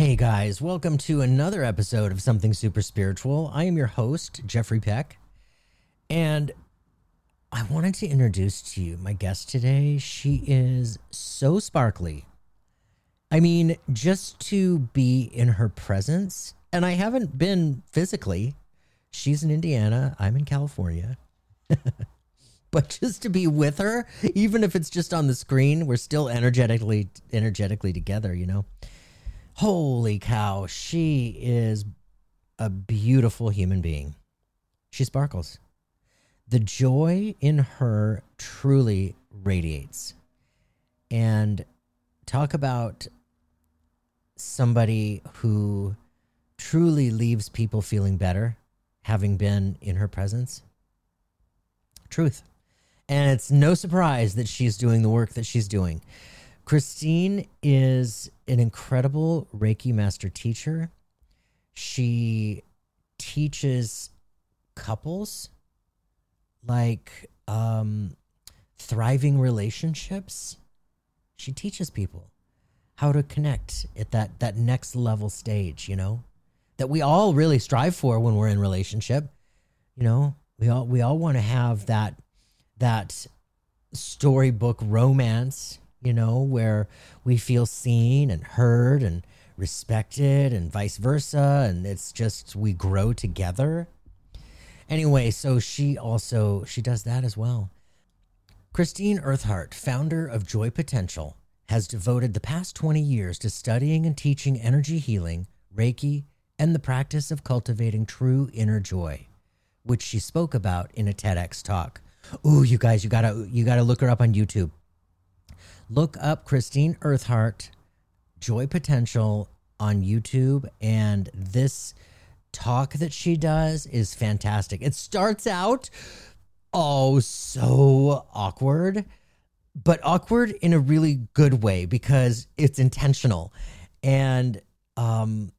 Hey guys, welcome to another episode of Something Super Spiritual. I am your host, Jeffrey Peck, and I wanted to introduce to you my guest today. She is so sparkly. I mean, just to be in her presence, and I haven't been physically. She's in Indiana, I'm in California. but just to be with her, even if it's just on the screen, we're still energetically energetically together, you know holy cow, she is a beautiful human being. She sparkles. The joy in her truly radiates. And talk about somebody who truly leaves people feeling better having been in her presence. Truth. And it's no surprise that she's doing the work that she's doing. Christine is an incredible Reiki master teacher. She teaches couples like um, thriving relationships. She teaches people how to connect at that that next level stage, you know, that we all really strive for when we're in relationship. You know, we all we all want to have that that storybook romance you know, where we feel seen and heard and respected and vice versa. And it's just we grow together. Anyway, so she also she does that as well. Christine Everheart, founder of Joy Potential, has devoted the past 20 years to studying and teaching energy healing, Reiki, and the practice of cultivating true inner joy, which she spoke about in a TEDx talk. Ooh, you guys, you gotta you gotta look her up on YouTube look up Christine Everheart, Joy Potential on YouTube, and this talk that she does is fantastic. It starts out oh so awkward, but awkward in a really good way because it's intentional. And um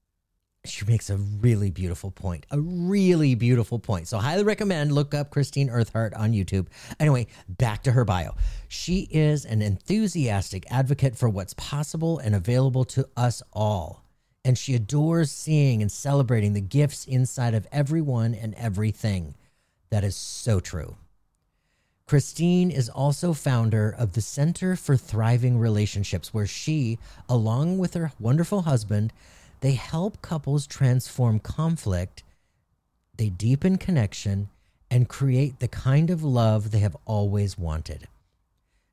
she makes a really beautiful point, a really beautiful point. So, highly recommend look up Christine Everheart on YouTube. Anyway, back to her bio. She is an enthusiastic advocate for what's possible and available to us all. And she adores seeing and celebrating the gifts inside of everyone and everything. That is so true. Christine is also founder of the Center for Thriving Relationships, where she, along with her wonderful husband, they help couples transform conflict, they deepen connection, and create the kind of love they have always wanted.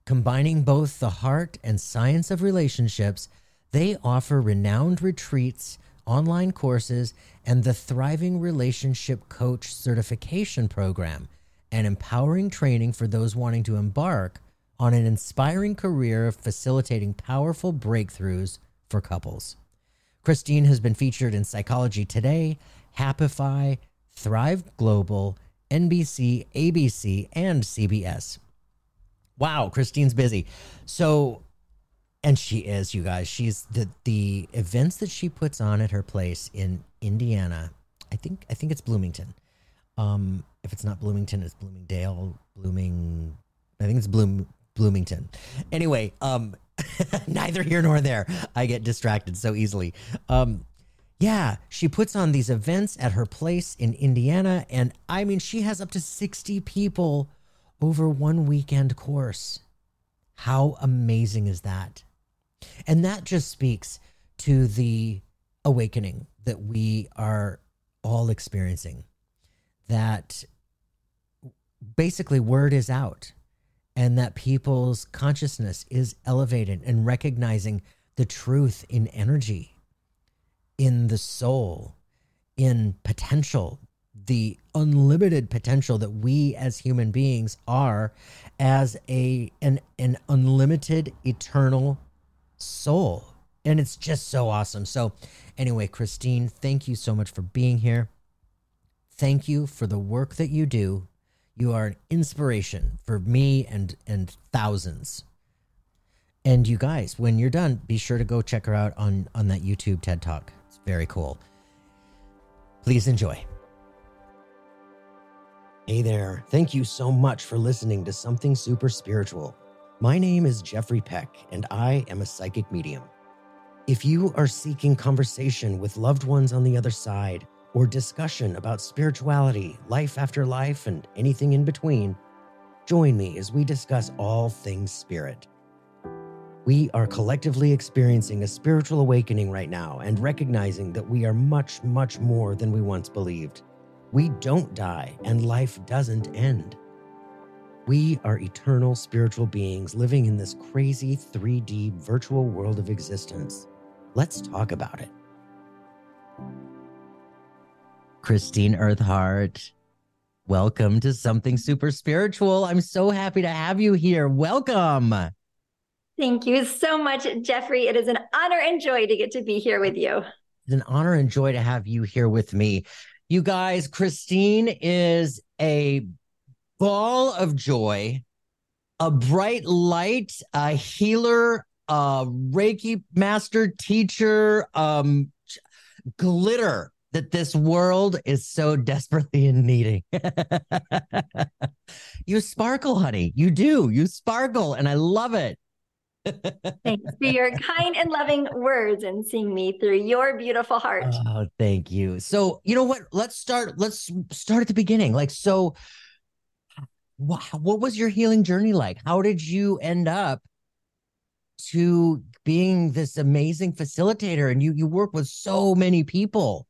Combining both the heart and science of relationships, they offer renowned retreats, online courses, and the Thriving Relationship Coach Certification Program, an empowering training for those wanting to embark on an inspiring career of facilitating powerful breakthroughs for couples. Christine has been featured in Psychology Today, Happify, Thrive Global, NBC, ABC, and CBS. Wow, Christine's busy. So, and she is, you guys. She's the the events that she puts on at her place in Indiana. I think I think it's Bloomington. Um, if it's not Bloomington, it's Bloomingdale, Blooming. I think it's Bloom Bloomington. Anyway, um, neither here nor there. I get distracted so easily. Um, yeah, she puts on these events at her place in Indiana, and I mean, she has up to 60 people over one weekend course. How amazing is that? And that just speaks to the awakening that we are all experiencing. That basically word is out and that people's consciousness is elevated and recognizing the truth in energy, in the soul, in potential, the unlimited potential that we as human beings are as a an, an unlimited eternal soul. And it's just so awesome. So anyway, Christine, thank you so much for being here. Thank you for the work that you do you are an inspiration for me and and thousands. And you guys, when you're done, be sure to go check her out on on that YouTube TED Talk. It's very cool. Please enjoy. Hey there. Thank you so much for listening to Something Super Spiritual. My name is Jeffrey Peck, and I am a psychic medium. If you are seeking conversation with loved ones on the other side or discussion about spirituality, life after life, and anything in between, join me as we discuss all things spirit. We are collectively experiencing a spiritual awakening right now and recognizing that we are much, much more than we once believed. We don't die and life doesn't end. We are eternal spiritual beings living in this crazy 3D virtual world of existence. Let's talk about it. Christine Everheart, welcome to Something Super Spiritual. I'm so happy to have you here. Welcome. Thank you so much, Jeffrey. It is an honor and joy to get to be here with you. It's an honor and joy to have you here with me. You guys, Christine is a ball of joy, a bright light, a healer, a Reiki master teacher, um, glitter that this world is so desperately in needing. you sparkle, honey. You do. You sparkle, and I love it. Thanks for your kind and loving words and seeing me through your beautiful heart. Oh, thank you. So, you know what? Let's start. Let's start at the beginning. Like, so, what, what was your healing journey like? How did you end up to being this amazing facilitator? And you you work with so many people.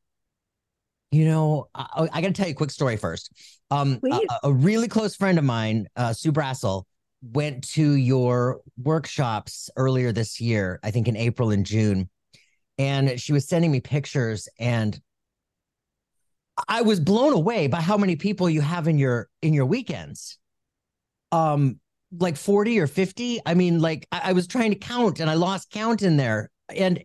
You know, I, I got to tell you a quick story first. Um, a, a, really close friend of mine, uh, Sue Brassel, went to your workshops earlier this year, I think in April and June, and she was sending me pictures and I was blown away by how many people you have in your in your weekends. Um like 40 or 50. I mean, like I, I was trying to count and I lost count in there. And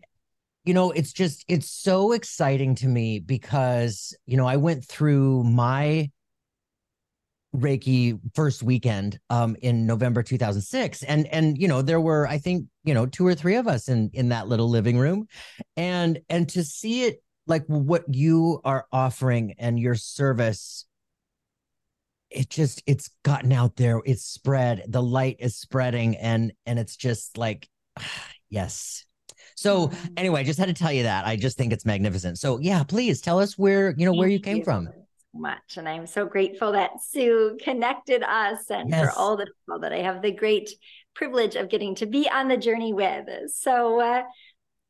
you know, it's just it's so exciting to me because, you know, I went through my Reiki first weekend um, in November 2006 and and you know there were I think you know two or three of us in in that little living room. And and to see it like what you are offering and your service it just it's gotten out there it's spread the light is spreading and and it's just like yes so anyway I just had to tell you that I just think it's magnificent so yeah please tell us where you know Thank where you came you. from much. And I'm so grateful that Sue connected us and yes. for all the people that I have the great privilege of getting to be on the journey with. So, uh,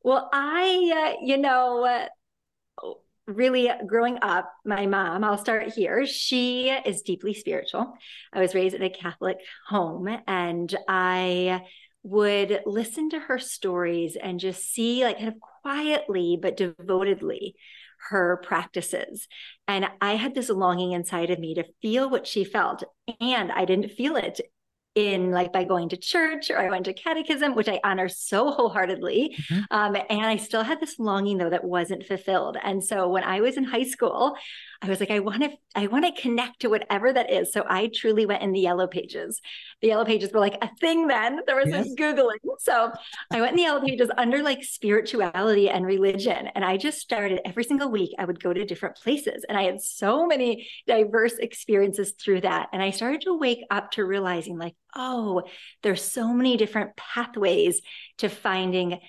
well, I, uh, you know, uh, really growing up, my mom, I'll start here, she is deeply spiritual. I was raised in a Catholic home and I would listen to her stories and just see, like, kind of quietly but devotedly her practices. And I had this longing inside of me to feel what she felt. And I didn't feel it in like by going to church or I went to catechism, which I honor so wholeheartedly. Mm-hmm. Um, and I still had this longing though that wasn't fulfilled. And so when I was in high school, I was like, I want to, I want to connect to whatever that is. So I truly went in the yellow pages. The yellow pages were like a thing then. There was yes. Googling. So I went in the yellow pages under like spirituality and religion. And I just started every single week, I would go to different places. And I had so many diverse experiences through that. And I started to wake up to realizing like, oh, there's so many different pathways to finding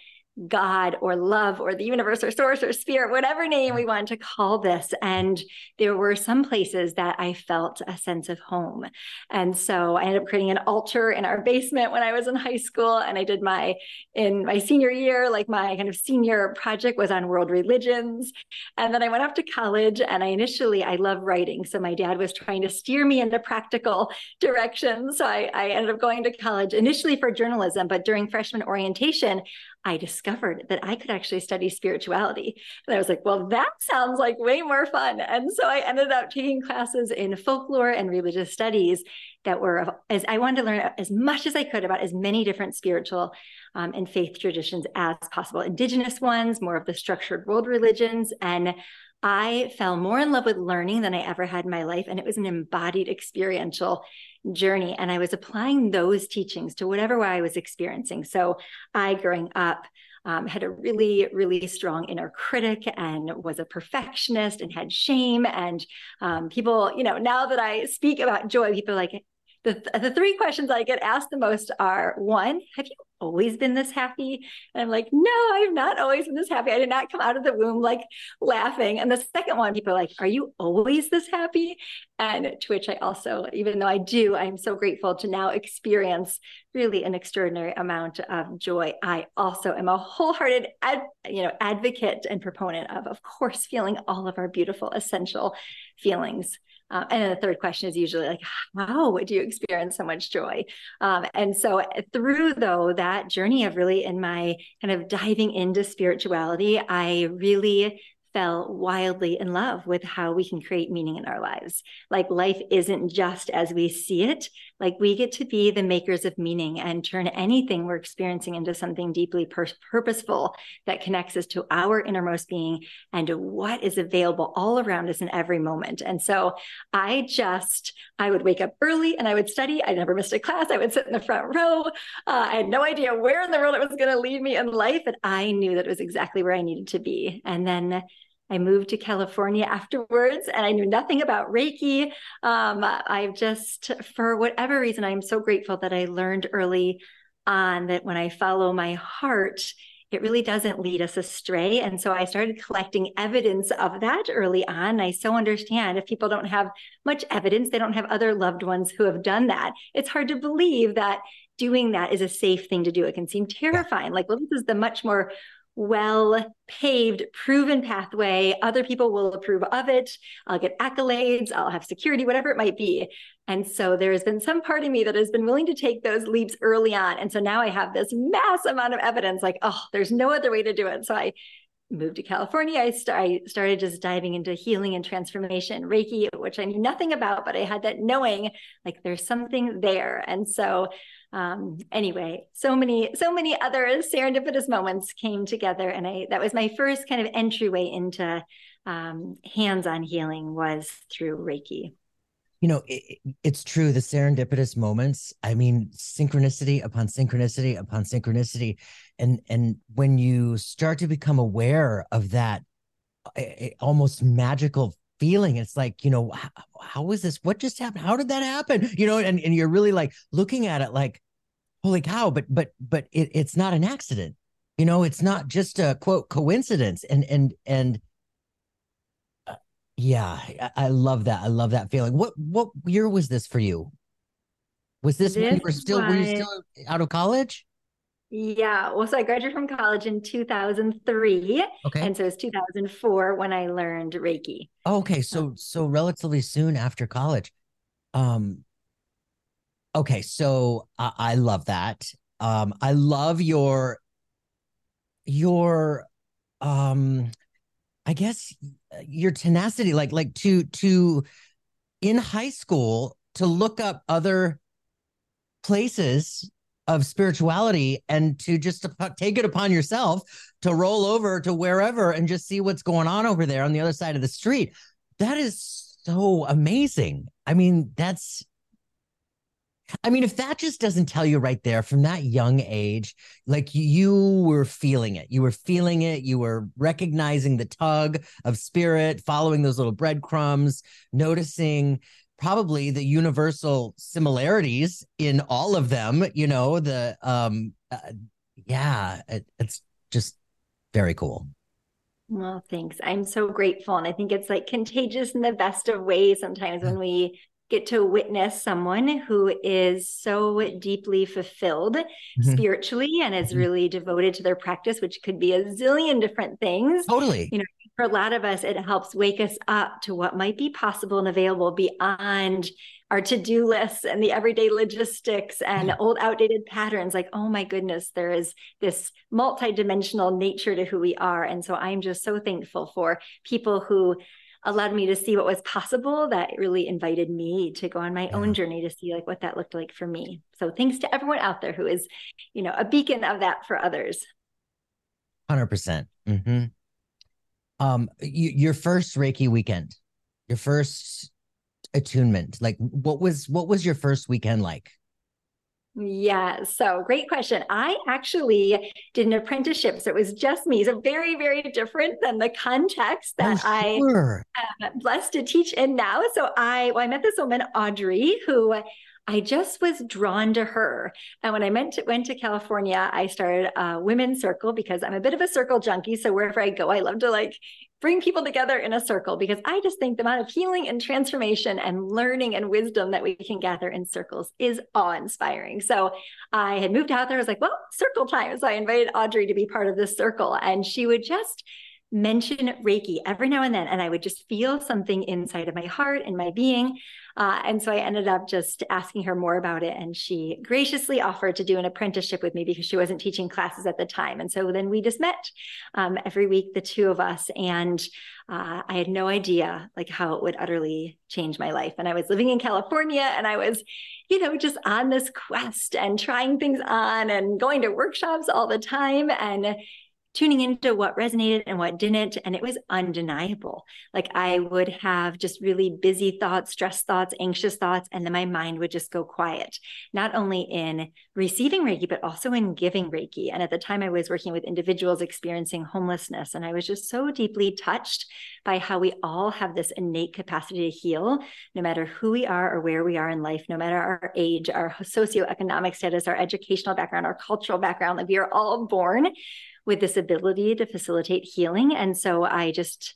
God or love or the universe or source or spirit, whatever name we want to call this. And there were some places that I felt a sense of home. And so I ended up creating an altar in our basement when I was in high school. And I did my, in my senior year, like my kind of senior project was on world religions. And then I went off to college and I initially, I love writing. So my dad was trying to steer me into practical directions. So I, I ended up going to college initially for journalism, but during freshman orientation, I discovered that I could actually study spirituality. And I was like, well, that sounds like way more fun. And so I ended up taking classes in folklore and religious studies that were as I wanted to learn as much as I could about as many different spiritual um, and faith traditions as possible, indigenous ones, more of the structured world religions. And I fell more in love with learning than I ever had in my life. And it was an embodied experiential journey. And I was applying those teachings to whatever way I was experiencing. So I, growing up, um, had a really, really strong inner critic and was a perfectionist and had shame. And um, people, you know, now that I speak about joy, people are like, the, the three questions I get asked the most are one, have you always been this happy? And I'm like, no, I've not always been this happy. I did not come out of the womb like laughing. And the second one, people are like, are you always this happy? And to which I also, even though I do, I'm so grateful to now experience really an extraordinary amount of joy. I also am a wholehearted, ad, you know, advocate and proponent of, of course, feeling all of our beautiful, essential feelings uh, and then the third question is usually like, how would you experience so much joy? Um, and so through though that journey of really in my kind of diving into spirituality, I really fell wildly in love with how we can create meaning in our lives. Like life isn't just as we see it, like we get to be the makers of meaning and turn anything we're experiencing into something deeply pur- purposeful that connects us to our innermost being and to what is available all around us in every moment. And so I just, I would wake up early and I would study. I never missed a class. I would sit in the front row. Uh, I had no idea where in the world it was going to lead me in life, but I knew that it was exactly where I needed to be. And then I moved to California afterwards and I knew nothing about Reiki. Um, I've just, for whatever reason, I'm so grateful that I learned early on that when I follow my heart, it really doesn't lead us astray. And so I started collecting evidence of that early on. I so understand if people don't have much evidence, they don't have other loved ones who have done that. It's hard to believe that doing that is a safe thing to do. It can seem terrifying. Like, well, this is the much more well paved, proven pathway. Other people will approve of it. I'll get accolades, I'll have security, whatever it might be. And so there has been some part of me that has been willing to take those leaps early on. And so now I have this mass amount of evidence like, oh, there's no other way to do it. So I moved to California. I, st- I started just diving into healing and transformation, Reiki, which I knew nothing about, but I had that knowing like there's something there. And so um, anyway, so many, so many other serendipitous moments came together, and I that was my first kind of entryway into um, hands-on healing was through Reiki. You know, it, it's true. The serendipitous moments. I mean, synchronicity upon synchronicity upon synchronicity, and and when you start to become aware of that almost magical feeling. It's like, you know, how, how was this? What just happened? How did that happen? You know, and, and you're really like looking at it like, holy cow, but but but it, it's not an accident. You know, it's not just a quote coincidence. And and and uh, yeah, I, I, love that. I love that feeling. What what year was this for you? Was this, this when you were still were you still out of college? Yeah. Well, so I graduated from college in 2003. Okay. And so it's 2004 when I learned Reiki. Oh, okay. So so relatively soon after college. Um okay, so I, I love that. Um I love your your um I guess your tenacity like like to to in high school to look up other places of spirituality and to just take it upon yourself to roll over to wherever and just see what's going on over there on the other side of the street. That is so amazing. I mean, that's I mean, if that just doesn't tell you right there from that young age, like you were feeling it, you were feeling it, you were recognizing the tug of spirit, following those little breadcrumbs, noticing probably the universal similarities in all of them you know the um uh, yeah it, it's just very cool. Well thanks. I'm so grateful and i think it's like contagious in the best of ways sometimes when we get to witness someone who is so deeply fulfilled mm-hmm. spiritually and is mm-hmm. really devoted to their practice which could be a zillion different things. Totally. You know for a lot of us, it helps wake us up to what might be possible and available beyond our to-do lists and the everyday logistics and old outdated patterns. Like oh my goodness there is this multidimensional nature to who we are. And so i'm just so thankful for people who allowed me to see what was possible that really invited me to go on my yeah. own journey to see like what that looked like for me. So thanks to everyone out there who is you know a beacon of that for others. 100%. Mm-hmm um you, your first reiki weekend your first attunement like what was what was your first weekend like yeah, so great question. I actually did an apprenticeship, so it was just me. So very, very different than the context that oh, sure. I am blessed to teach in now. So I, well, I met this woman, Audrey, who I just was drawn to her. And when I went to, went to California, I started a women's circle because I'm a bit of a circle junkie. So wherever I go, I love to like bring people together in a circle because I just think the amount of healing and transformation and learning and wisdom that we can gather in circles is awe inspiring. So I had moved out there. I was like, well, circle time. So I invited Audrey to be part of this circle, and she would just mention Reiki every now and then, and I would just feel something inside of my heart and my being. Uh, and so I ended up just asking her more about it. And she graciously offered to do an apprenticeship with me because she wasn't teaching classes at the time. And so then we just met um, every week, the two of us. And uh, I had no idea like how it would utterly change my life. And I was living in California and I was, you know, just on this quest and trying things on and going to workshops all the time. And tuning into what resonated and what didn't. And it was undeniable. Like I would have just really busy thoughts, stress thoughts, anxious thoughts, and then my mind would just go quiet, not only in receiving Reiki, but also in giving Reiki. And at the time, I was working with individuals experiencing homelessness. And I was just so deeply touched by how we all have this innate capacity to heal, no matter who we are or where we are in life, no matter our age, our socioeconomic status, our educational background, our cultural background. Like we are all born with this ability to facilitate healing. And so I just,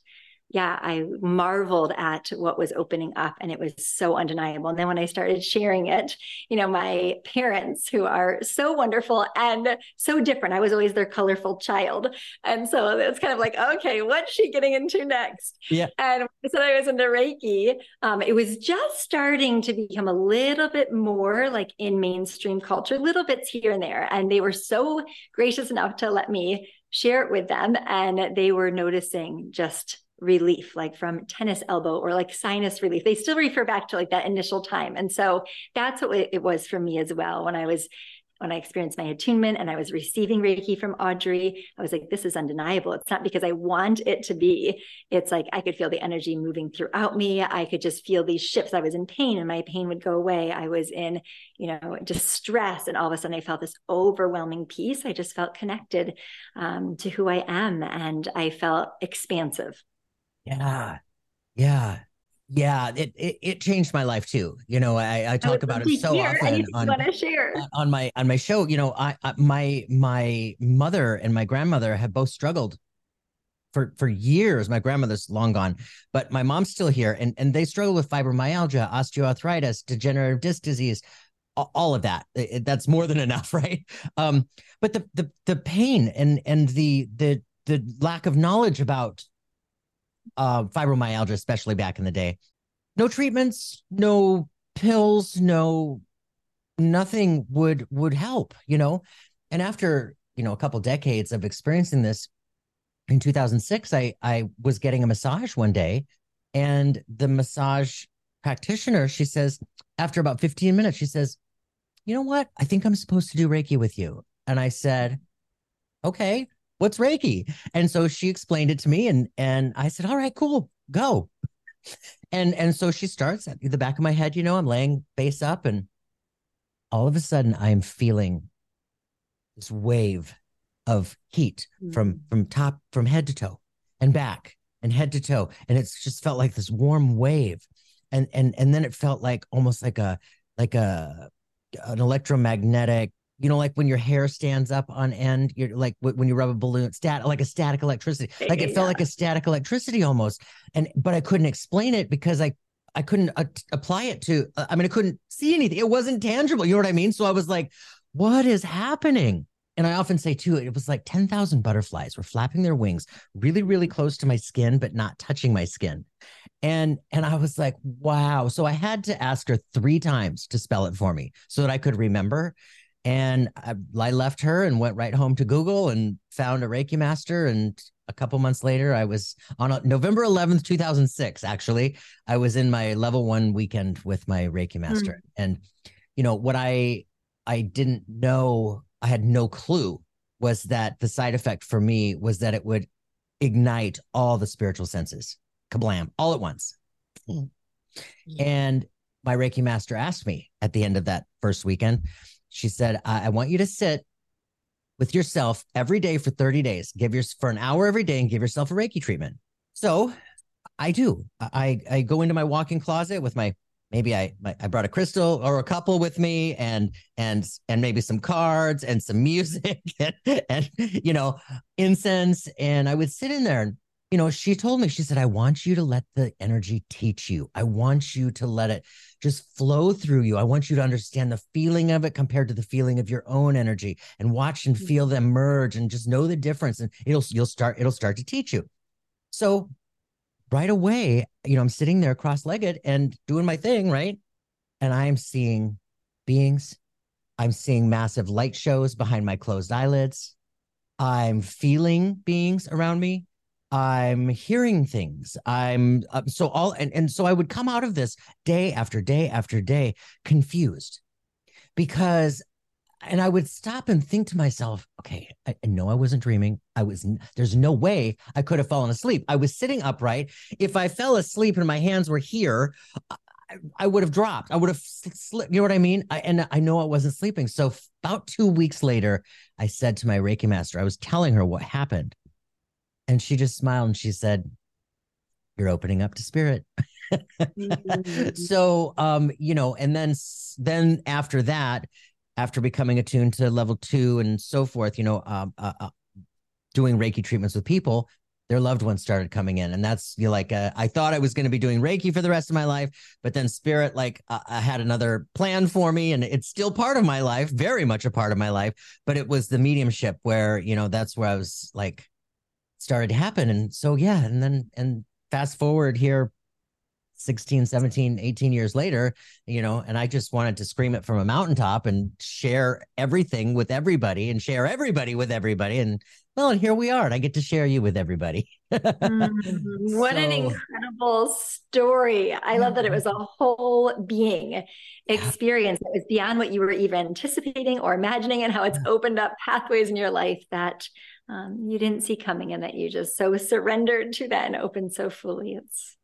yeah, I marveled at what was opening up and it was so undeniable. And then when I started sharing it, you know, my parents who are so wonderful and so different, I was always their colorful child. And so it's kind of like, okay, what's she getting into next? Yeah. And said I was into Reiki, um, it was just starting to become a little bit more like in mainstream culture, little bits here and there. And they were so gracious enough to let me share it with them. And they were noticing just relief, like from tennis elbow or like sinus relief. They still refer back to like that initial time. And so that's what it was for me as well. When I was when I experienced my attunement and I was receiving Reiki from Audrey, I was like, this is undeniable. It's not because I want it to be. It's like I could feel the energy moving throughout me. I could just feel these shifts. I was in pain and my pain would go away. I was in, you know, distress. And all of a sudden I felt this overwhelming peace. I just felt connected um, to who I am and I felt expansive. Yeah. Yeah. Yeah, it, it, it changed my life too. You know, I, I talk about it so often on, on my on my show. You know, I, I my my mother and my grandmother have both struggled for for years. My grandmother's long gone, but my mom's still here, and and they struggle with fibromyalgia, osteoarthritis, degenerative disc disease, all of that. That's more than enough, right? Um, but the the the pain and and the the the lack of knowledge about uh, fibromyalgia, especially back in the day. No treatments, no pills, no nothing would would help, you know. And after you know a couple decades of experiencing this, in 2006, I I was getting a massage one day, and the massage practitioner she says after about 15 minutes she says, "You know what? I think I'm supposed to do Reiki with you." And I said, "Okay." What's Reiki? And so she explained it to me and and I said, all right, cool, go. And and so she starts at the back of my head, you know, I'm laying face up and all of a sudden I'm feeling this wave of heat mm-hmm. from from top from head to toe and back and head to toe and it's just felt like this warm wave and and and then it felt like almost like a like a an electromagnetic you know, like when your hair stands up on end, you're like when you rub a balloon, stat like a static electricity. Like it yeah. felt like a static electricity almost. And but I couldn't explain it because I I couldn't uh, apply it to. Uh, I mean, I couldn't see anything. It wasn't tangible. You know what I mean? So I was like, what is happening? And I often say too, it was like 10,000 butterflies were flapping their wings really, really close to my skin, but not touching my skin. And and I was like, wow. So I had to ask her three times to spell it for me so that I could remember. And I, I left her and went right home to Google and found a Reiki master. And a couple months later, I was on a, November 11th, 2006. Actually, I was in my level one weekend with my Reiki master. Mm. And, you know, what I, I didn't know, I had no clue was that the side effect for me was that it would ignite all the spiritual senses, kablam, all at once. Mm. And my Reiki master asked me at the end of that first weekend, she said, I, I want you to sit with yourself every day for 30 days. Give your for an hour every day and give yourself a Reiki treatment. So I do. I I go into my walk-in closet with my maybe I I brought a crystal or a couple with me and and and maybe some cards and some music and, and you know incense and I would sit in there and you know she told me she said I want you to let the energy teach you I want you to let it just flow through you I want you to understand the feeling of it compared to the feeling of your own energy and watch and mm-hmm. feel them merge and just know the difference and it'll you'll start it'll start to teach you so right away, you know, I'm sitting there cross legged and doing my thing, right? And I'm seeing beings. I'm seeing massive light shows behind my closed eyelids. I'm feeling beings around me. I'm hearing things. I'm uh, so all, and, and so I would come out of this day after day after day confused because and I would stop and think to myself, okay, I, I know I wasn't dreaming. I was, there's no way I could have fallen asleep. I was sitting upright. If I fell asleep and my hands were here, I, I would have dropped. I would have slipped. You know what I mean? I, and I know I wasn't sleeping. So about two weeks later, I said to my Reiki master, I was telling her what happened. And she just smiled and she said, You're opening up to spirit. mm-hmm. so um, you know, and then then after that, after becoming attuned to level two and so forth, you know, um, uh, uh, doing Reiki treatments with people, their loved ones started coming in. And that's you know, like, uh, I thought I was going to be doing Reiki for the rest of my life, but then spirit, like, uh, I had another plan for me and it's still part of my life, very much a part of my life. But it was the mediumship where, you know, that's where I was like, started to happen. And so, yeah. And then, and fast forward here 16 17 18 years later you know and i just wanted to scream it from a mountaintop and share everything with everybody and share everybody with everybody and well and here we are and i get to share you with everybody mm-hmm. what so, an incredible story i love that it was a whole being experience that was beyond what you were even anticipating or imagining and how it's opened up pathways in your life that um, you didn't see coming and that you just so surrendered to that and opened so fully. It's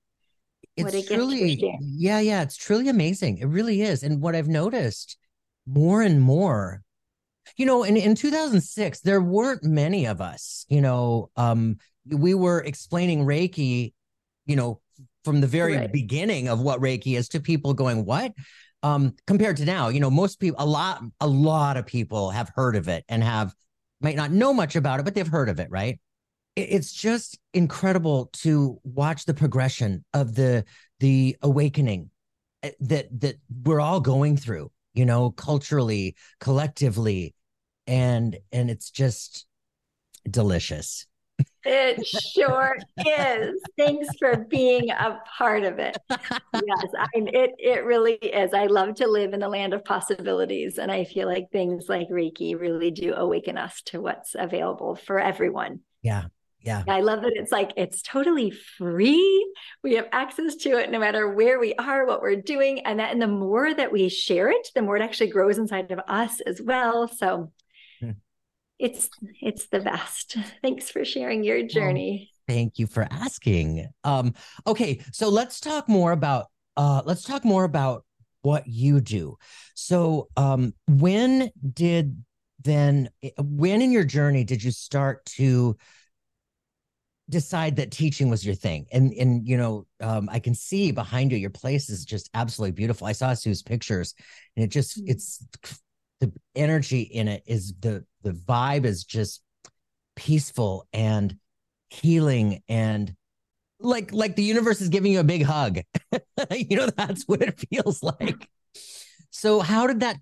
it's truly yeah yeah it's truly amazing. It really is. And what i've noticed more and more you know in, in 2006 there weren't many of us you know um we were explaining reiki you know from the very right. beginning of what reiki is to people going what? Um compared to now you know most people a lot a lot of people have heard of it and have might not know much about it but they've heard of it right? It's just incredible to watch the progression of the the awakening eh, that that we're all going through you know culturally collectively and and it's just delicious it sure is. Thanks for being a part of it. Yes, I mean, it it really is. I love to live in the land of possibilities, and I feel like things like Reiki really do awaken us to what's available for everyone. Yeah, yeah. I love that it's like it's totally free. We have access to it no matter where we are, what we're doing. And that and the more that we share it, the more it actually grows inside of us as well. So. It's it's the best. Thanks for sharing your journey. Well, thank you for asking. Um, okay, so let's talk more about uh let's talk more about what you do. So um when did then when in your journey did you start to decide that teaching was your thing and and you know um, i can see behind you your place is just absolutely beautiful i saw sue's pictures and it just mm-hmm. it's the energy in it is the the vibe is just peaceful and healing and like like the universe is giving you a big hug. You know that's what it feels like. So how did that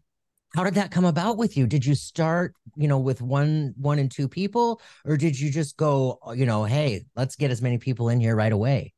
how did that come about with you? Did you start you know with one one and two people or did you just go you know hey let's get as many people in here right away?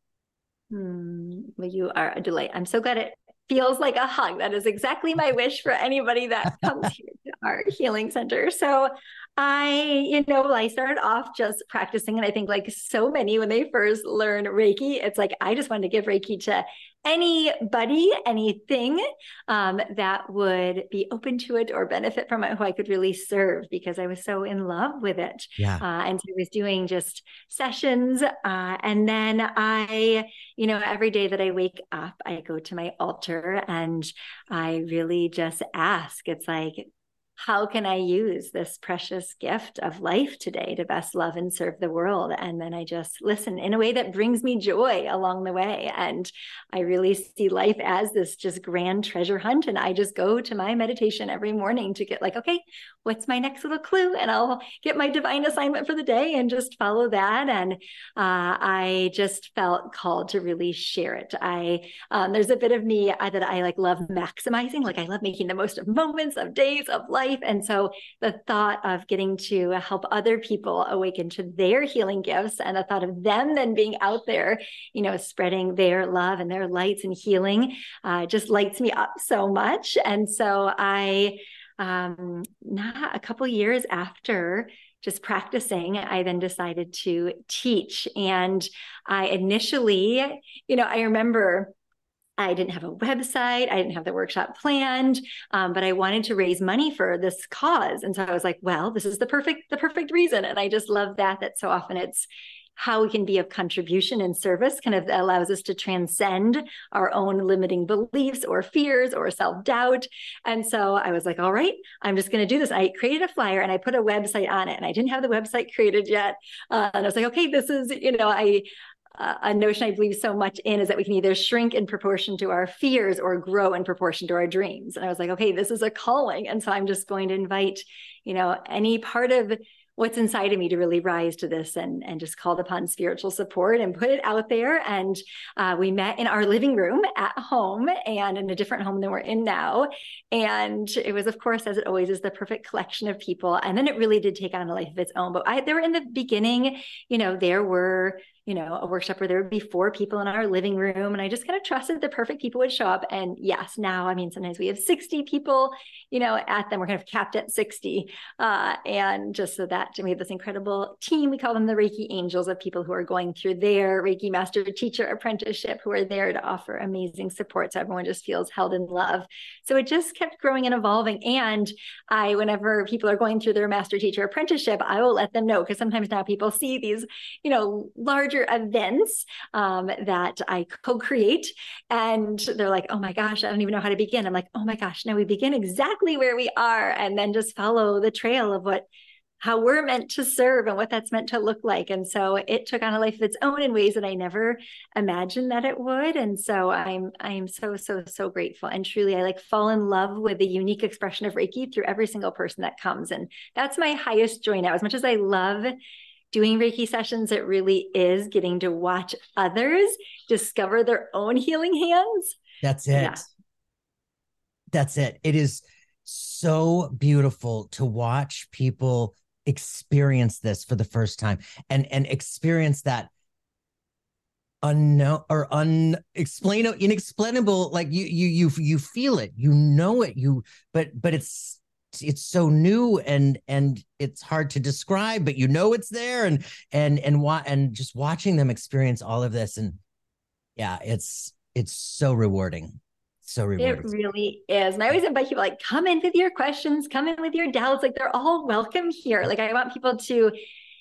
Hmm. well you are a delight. I'm so glad it feels like a hug. That is exactly my wish for anybody that comes here to our healing center. So I, you know, I started off just practicing. And I think, like so many, when they first learn Reiki, it's like, I just wanted to give Reiki to anybody, anything um, that would be open to it or benefit from it, who I could really serve because I was so in love with it. Yeah. Uh, and so I was doing just sessions. Uh, and then I, you know, every day that I wake up, I go to my altar and I really just ask. It's like, how can I use this precious gift of life today to best love and serve the world? And then I just listen in a way that brings me joy along the way. And I really see life as this just grand treasure hunt. And I just go to my meditation every morning to get like, okay, what's my next little clue? And I'll get my divine assignment for the day and just follow that. And uh, I just felt called to really share it. I, um, there's a bit of me uh, that I like love maximizing. Like I love making the most of moments of days of life life. And so the thought of getting to help other people awaken to their healing gifts and the thought of them then being out there, you know, spreading their love and their lights and healing uh, just lights me up so much. And so I, um, not a couple years after just practicing, I then decided to teach. And I initially, you know, I remember I didn't have a website. I didn't have the workshop planned, um, but I wanted to raise money for this cause. And so I was like, well, this is the perfect, the perfect reason. And I just love that, that so often it's how we can be of contribution and service kind of allows us to transcend our own limiting beliefs or fears or self-doubt. And so I was like, all right, I'm just going to do this. I created a flyer and I put a website on it and I didn't have the website created yet. Uh, and I was like, okay, this is, you know, I, a notion I believe so much in is that we can either shrink in proportion to our fears or grow in proportion to our dreams. And I was like, okay, this is a calling. And so I'm just going to invite, you know, any part of what's inside of me to really rise to this and, and just called upon spiritual support and put it out there. And uh, we met in our living room at home and in a different home than we're in now. And it was, of course, as it always is, the perfect collection of people. And then it really did take on a life of its own. But I, there were in the beginning, you know, there were you know, a workshop where there would be four people in our living room. And I just kind of trusted the perfect people would show up. And yes, now, I mean, sometimes we have 60 people, you know, at them. We're kind of capped at 60. Uh, and just so that we have this incredible team, we call them the Reiki Angels of people who are going through their Reiki Master Teacher Apprenticeship, who are there to offer amazing support. So everyone just feels held in love. So it just kept growing and evolving. And I, whenever people are going through their Master Teacher Apprenticeship, I will let them know because sometimes now people see these, you know, larger major events um, that I co create. And they're like, oh my gosh, I don't even know how to begin. I'm like, oh my gosh, now we begin exactly where we are and then just follow the trail of what how we're meant to serve and what that's meant to look like. And so it took on a life of its own in ways that I never imagined that it would. And so I'm I'm so so so grateful. And truly I like fall in love with the unique expression of Reiki through every single person that comes. And that's my highest joy now. As much as I love doing Reiki sessions, it really is getting to watch others discover their own healing hands. That's it. Yeah. That's it. It is so beautiful to watch people experience this for the first time and and experience that unknown or unexplainable inexplainable like you you you you feel it you know it you but but it's it's so new and and it's hard to describe but you know it's there and and and what and just watching them experience all of this and yeah it's it's so rewarding so rewarding. It really is. And I always invite people like come in with your questions, come in with your doubts. Like they're all welcome here. Like I want people to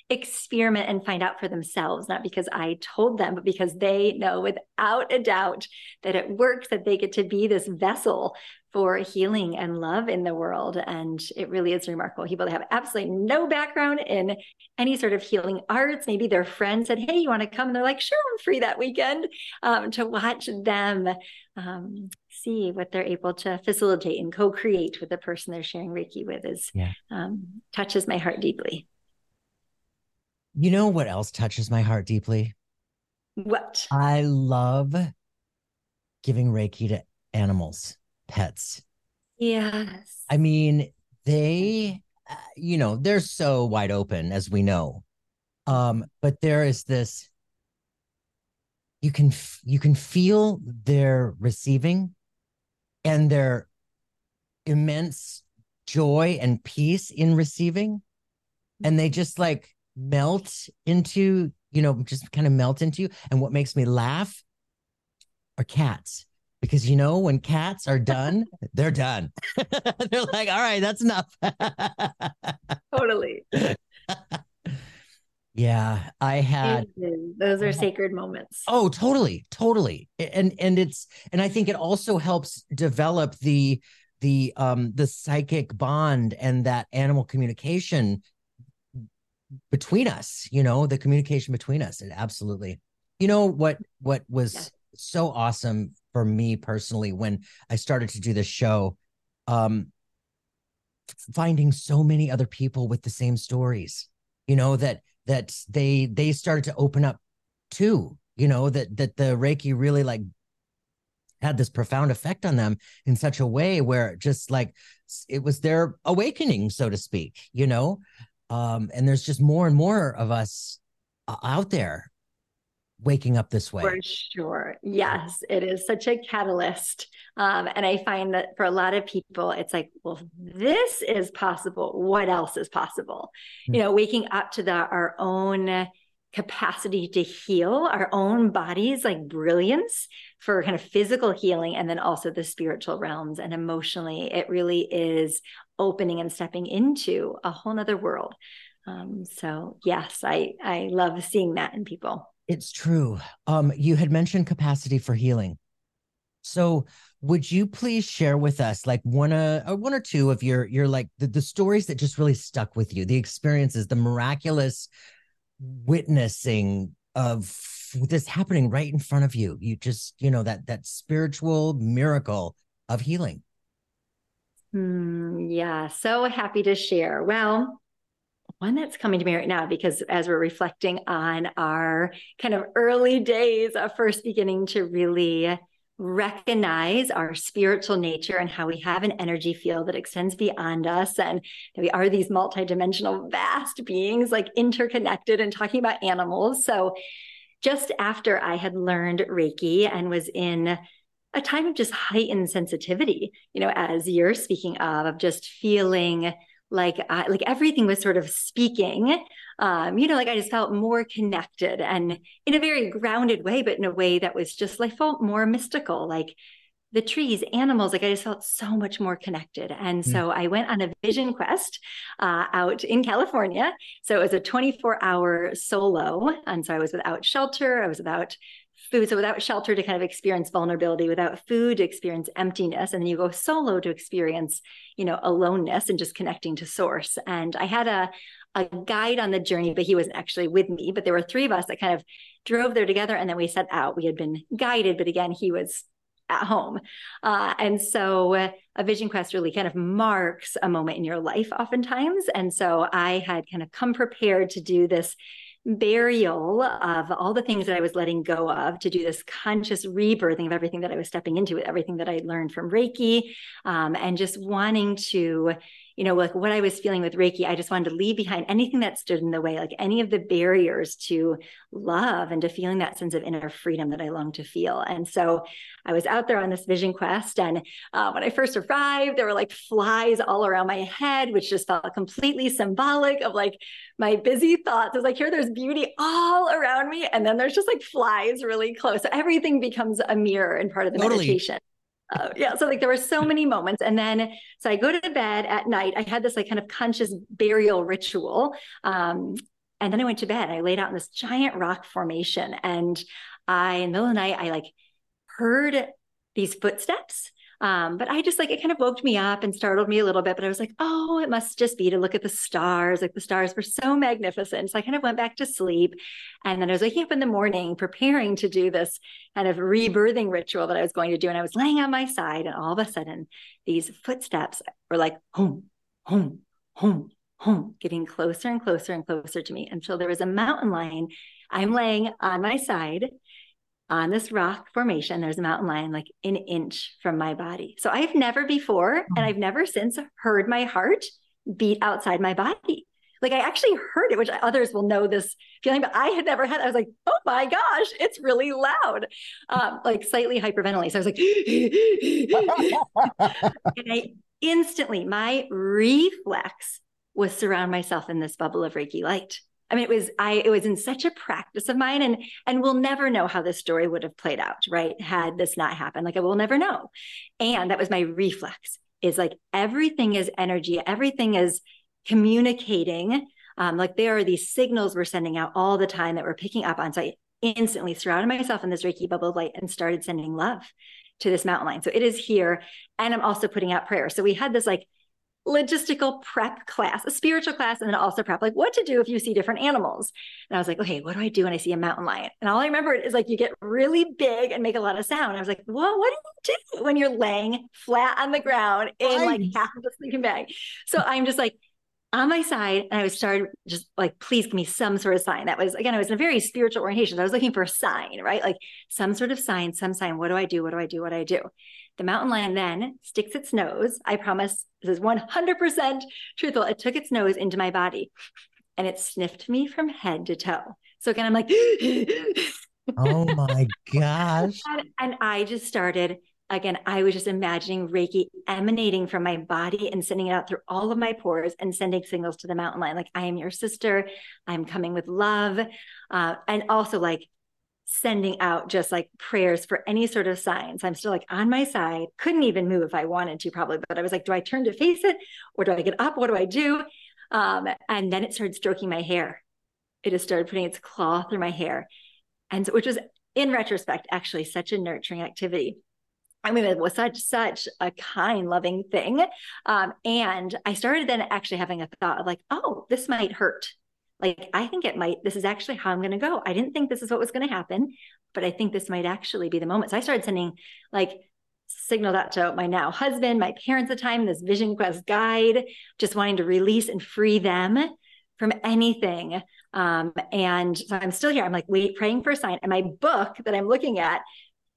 experiment and find out for themselves, not because I told them, but because they know without a doubt that it works, that they get to be this vessel for healing and love in the world. And it really is remarkable. People that have absolutely no background in any sort of healing arts, maybe their friend said, Hey, you want to come? And they're like, Sure, I'm free that weekend um, to watch them um, see what they're able to facilitate and co create with the person they're sharing Reiki with is yeah. um, touches my heart deeply. You know what else touches my heart deeply? What? I love giving Reiki to animals, pets. Yes. I mean, they, uh, you know, they're so wide open, as we know. Um, but there is this you can you can feel their receiving and their immense joy and peace in receiving and they just like melt into, you know, just kind of melt into you. And what makes me laugh are cats. Because you know, when cats are done, they're done. they're like, all right, that's enough. totally. Yeah, I had those are sacred moments. Oh, totally, totally. And and it's and I think it also helps develop the the um the psychic bond and that animal communication between us you know the communication between us And absolutely you know what what was yeah. so awesome for me personally when i started to do this show um finding so many other people with the same stories you know that that they they started to open up too you know that that the reiki really like had this profound effect on them in such a way where just like it was their awakening so to speak you know um and there's just more and more of us uh, out there waking up this way. For sure. Yes, it is such a catalyst. Um, and I find that for a lot of people, it's like, well, this is possible. What else is possible? Mm-hmm. You know, waking up to the, our own capacity to heal our own bodies, like brilliance for kind of physical healing, and then also the spiritual realms and emotionally. It really is opening and stepping into a whole nother world. Um, so yes, I I love seeing that in people. It's true. Um, you had mentioned capacity for healing. So would you please share with us like one uh, or one or two of your your like the, the stories that just really stuck with you, the experiences, the miraculous witnessing of this happening right in front of you. You just, you know, that that spiritual miracle of healing. Mm, yeah, so happy to share. Well, one that's coming to me right now because as we're reflecting on our kind of early days of first beginning to really recognize our spiritual nature and how we have an energy field that extends beyond us and we are these multidimensional vast beings like interconnected and talking about animals so just after i had learned reiki and was in a time of just heightened sensitivity you know as you're speaking of of just feeling like I, like everything was sort of speaking. Um you know like i just felt more connected and in a very grounded way but in a way that was just like felt more mystical like the trees animals like i just felt so much more connected. And mm. so i went on a vision quest uh, out in california. So it was a 24 hour solo. And so i was without shelter i was without food. So without shelter to kind of experience vulnerability, without food to experience emptiness, and then you go solo to experience, you know, aloneness and just connecting to source. And I had a a guide on the journey, but he wasn't actually with me. But there were three of us that kind of drove there together, and then we set out. We had been guided, but again, he was at home. Uh, and so a vision quest really kind of marks a moment in your life, oftentimes. And so I had kind of come prepared to do this burial of all the things that I was letting go of to do this conscious rebirthing of everything that I was stepping into, with everything that I learned from Reiki, um, and just wanting to you know, like what I was feeling with Reiki, I just wanted to leave behind anything that stood in the way, like any of the barriers to love and to feeling that sense of inner freedom that I long to feel. And so I was out there on this vision quest. And uh, when I first arrived, there were like flies all around my head, which just felt completely symbolic of like my busy thoughts. I was like, here, there's beauty all around me. And then there's just like flies really close. So everything becomes a mirror and part of the totally. meditation uh, yeah so like there were so many moments and then so i go to bed at night i had this like kind of conscious burial ritual um, and then i went to bed i laid out in this giant rock formation and i in the middle of the night i like heard these footsteps um, but I just like it kind of woke me up and startled me a little bit. But I was like, oh, it must just be to look at the stars. Like the stars were so magnificent. So I kind of went back to sleep. And then I was waking up in the morning, preparing to do this kind of rebirthing ritual that I was going to do. And I was laying on my side, and all of a sudden, these footsteps were like, home, home, home, home, getting closer and closer and closer to me until there was a mountain lion. I'm laying on my side on this rock formation, there's a mountain lion like an inch from my body. So I've never before, and mm-hmm. I've never since heard my heart beat outside my body. Like I actually heard it, which others will know this feeling, but I had never had. I was like, "Oh my gosh, it's really loud," um, like slightly hyperventilating. So I was like, and I instantly, my reflex was surround myself in this bubble of Reiki light. I mean, it was I it was in such a practice of mine, and and we'll never know how this story would have played out, right? Had this not happened, like I will never know. And that was my reflex. Is like everything is energy, everything is communicating. Um, like there are these signals we're sending out all the time that we're picking up on. So I instantly surrounded myself in this Reiki bubble of light and started sending love to this mountain lion. So it is here. And I'm also putting out prayer. So we had this like logistical prep class, a spiritual class, and then also prep, like what to do if you see different animals. And I was like, okay, what do I do when I see a mountain lion? And all I remember is like you get really big and make a lot of sound. I was like, well, what do you do when you're laying flat on the ground in like half of a sleeping bag? So I'm just like, on my side and I was started just like, please give me some sort of sign. That was again, I was in a very spiritual orientation. So I was looking for a sign, right? Like some sort of sign, some sign. What do I do? What do I do? What do I do? The mountain lion then sticks its nose. I promise this is 100% truthful. It took its nose into my body and it sniffed me from head to toe. So again, I'm like, oh my gosh. And, and I just started again, I was just imagining Reiki emanating from my body and sending it out through all of my pores and sending signals to the mountain lion. Like, I am your sister. I'm coming with love. Uh, and also, like, sending out just like prayers for any sort of signs. I'm still like on my side, couldn't even move if I wanted to, probably. But I was like, do I turn to face it or do I get up? What do I do? Um, and then it started stroking my hair. It just started putting its claw through my hair. And so, which was in retrospect, actually such a nurturing activity. I mean, it was such such a kind, loving thing. Um, and I started then actually having a thought of like, oh, this might hurt. Like, I think it might. This is actually how I'm going to go. I didn't think this is what was going to happen, but I think this might actually be the moment. So I started sending like signaled out to my now husband, my parents at the time, this Vision Quest guide, just wanting to release and free them from anything. Um, and so I'm still here. I'm like, wait, praying for a sign. And my book that I'm looking at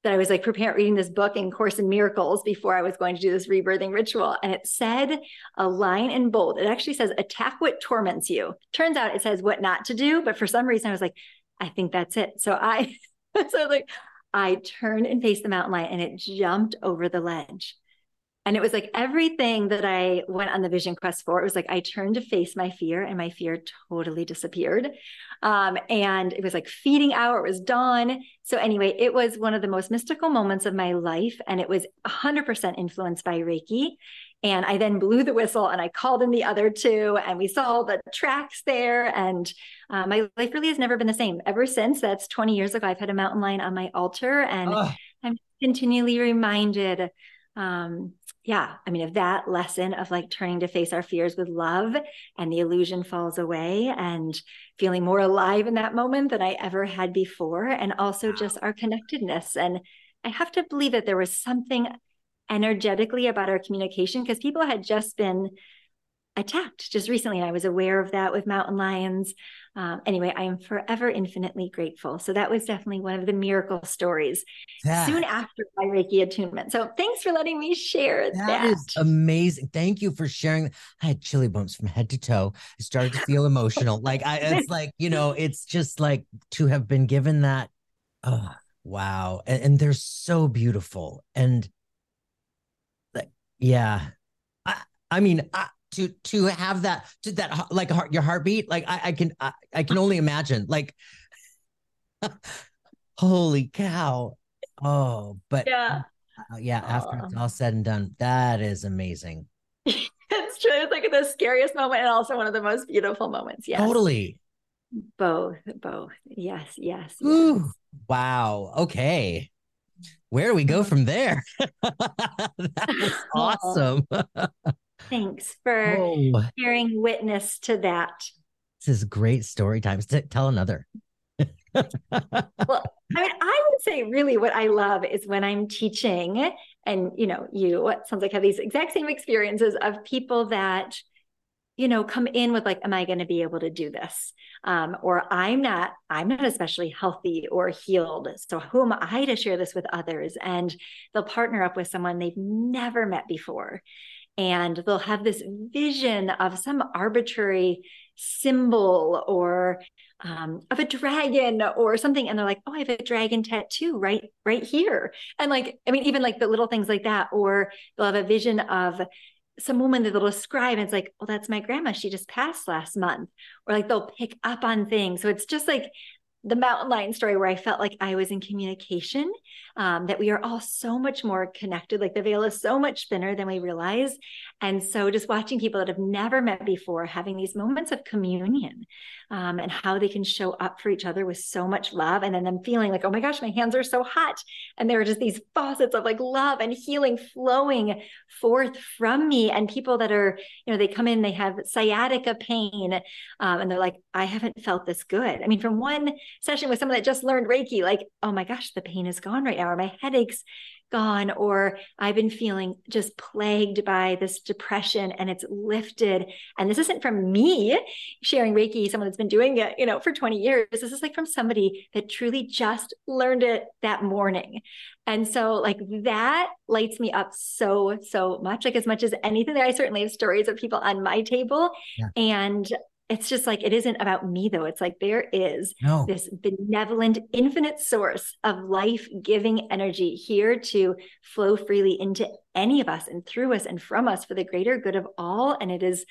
that I was like preparing reading this book in Course in Miracles before I was going to do this rebirthing ritual. And it said a line in bold. It actually says, attack what torments you. Turns out it says what not to do. But for some reason, I was like, I think that's it. So I, so like, I turned and faced the mountain lion and it jumped over the ledge. And it was like everything that I went on the vision quest for. It was like I turned to face my fear and my fear totally disappeared. Um, and it was like feeding hour, it was dawn. So, anyway, it was one of the most mystical moments of my life. And it was 100% influenced by Reiki. And I then blew the whistle and I called in the other two, and we saw the tracks there. And uh, my life really has never been the same ever since. That's 20 years ago. I've had a mountain lion on my altar, and oh. I'm continually reminded um, yeah, I mean, if that lesson of like turning to face our fears with love and the illusion falls away and feeling more alive in that moment than I ever had before, and also just our connectedness. And I have to believe that there was something energetically about our communication because people had just been attacked just recently. And I was aware of that with mountain lions. Um, anyway, I am forever infinitely grateful. So that was definitely one of the miracle stories that, soon after my Reiki attunement. So thanks for letting me share that. That is amazing. Thank you for sharing. I had chilly bumps from head to toe. I started to feel emotional. Like I, it's like you know, it's just like to have been given that. Oh wow, and, and they're so beautiful and. Like, yeah, I, I mean, I, to to have that to that like heart, your heartbeat like i, I can I, I can only imagine like holy cow. Oh but yeah. uh, yeah after it's all said and done that is amazing. It's true it's like the scariest moment and also one of the most beautiful moments yeah totally. Both both yes yes, Ooh, yes. wow okay. Where do we go from there? That was awesome Thanks for Whoa. bearing witness to that. This is great story times. To tell another. well, I mean, I would say really what I love is when I'm teaching, and you know, you what sounds like have these exact same experiences of people that, you know, come in with like, "Am I going to be able to do this?" Um, or I'm not, I'm not especially healthy or healed. So who am I to share this with others? And they'll partner up with someone they've never met before and they'll have this vision of some arbitrary symbol or um, of a dragon or something and they're like oh i have a dragon tattoo right right here. And like i mean even like the little things like that or they'll have a vision of some woman that they'll describe and it's like oh that's my grandma. She just passed last month. Or like they'll pick up on things. So it's just like the mountain lion story where I felt like I was in communication, um, that we are all so much more connected. Like the veil is so much thinner than we realize. And so just watching people that have never met before having these moments of communion um, and how they can show up for each other with so much love. And then them feeling like, oh my gosh, my hands are so hot. And there are just these faucets of like love and healing flowing forth from me. And people that are, you know, they come in, they have sciatica pain, um, and they're like, I haven't felt this good. I mean, from one session with someone that just learned Reiki, like, oh my gosh, the pain is gone right now, or my headaches gone or I've been feeling just plagued by this depression and it's lifted. And this isn't from me sharing Reiki, someone that's been doing it, you know, for 20 years. This is like from somebody that truly just learned it that morning. And so like that lights me up so, so much, like as much as anything. That I certainly have stories of people on my table. Yeah. And it's just like it isn't about me though it's like there is no. this benevolent infinite source of life-giving energy here to flow freely into any of us and through us and from us for the greater good of all and it is